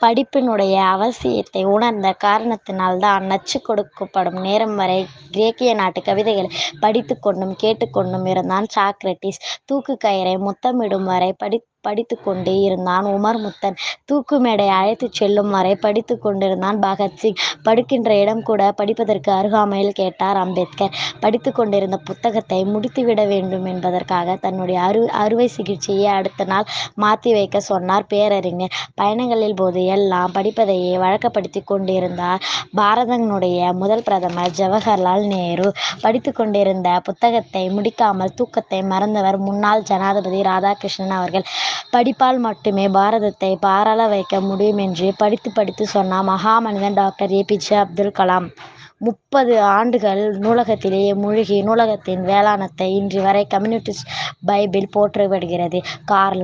படிப்பினுடைய அவசியத்தை உணர்ந்த காரணத்தினால்தான் நச்சு கொடுக்கப்படும் நேரம் வரை கிரேக்கிய நாட்டு கவிதைகளை படித்து கொண்டும் கேட்டுக்கொண்டும் இருந்தான் சாக்ரட்டிஸ். தூக்கு கயிறை முத்தமிடும் வரை படி படித்து கொண்டே இருந்தான். உமர் முத்தன் தூக்கு மேடை அழைத்துச் செல்லும் வரை படித்து கொண்டிருந்தான் பகத்சிங் படுக்கின்ற இடம் கூட படிப்பதற்கு அருகாமையில் கேட்டார் அம்பேத்கர். படித்துக் கொண்டிருந்த புத்தகத்தை முடித்துவிட வேண்டும் என்பதற்காக தன்னுடைய அறு அறுவை சிகிச்சையை அடுத்த நாள் மாற்றி வைக்க சொன்னார் பேரறிஞர். பயணங்களில் போது எல்லாம் படிப்பதையே வழக்கப்படுத்தி கொண்டிருந்தார். பாரதனுடைய முதல் பிரதமர் ஜவஹர்லால் நேரு. படித்து கொண்டிருந்த புத்தகத்தை முடிக்காமல் தூக்கத்தை மறந்தவர் முன்னாள் ஜனாதிபதி ராதாகிருஷ்ணன் அவர்கள். படிப்பால் மட்டுமே பாரதத்தை பாராள வைக்க முடியும் என்று படித்து படித்து சொன்ன மகாமனிதன் டாக்டர் ஏபிஜே அப்துல் கலாம். முப்பது ஆண்டுகள் நூலகத்திலேயே மூழ்கி நூலகத்தின் வேளாணத்தை இன்று வரை கம்யூனிஸ்ட் பைபிள் போற்றப்படுகிறது கார்ல்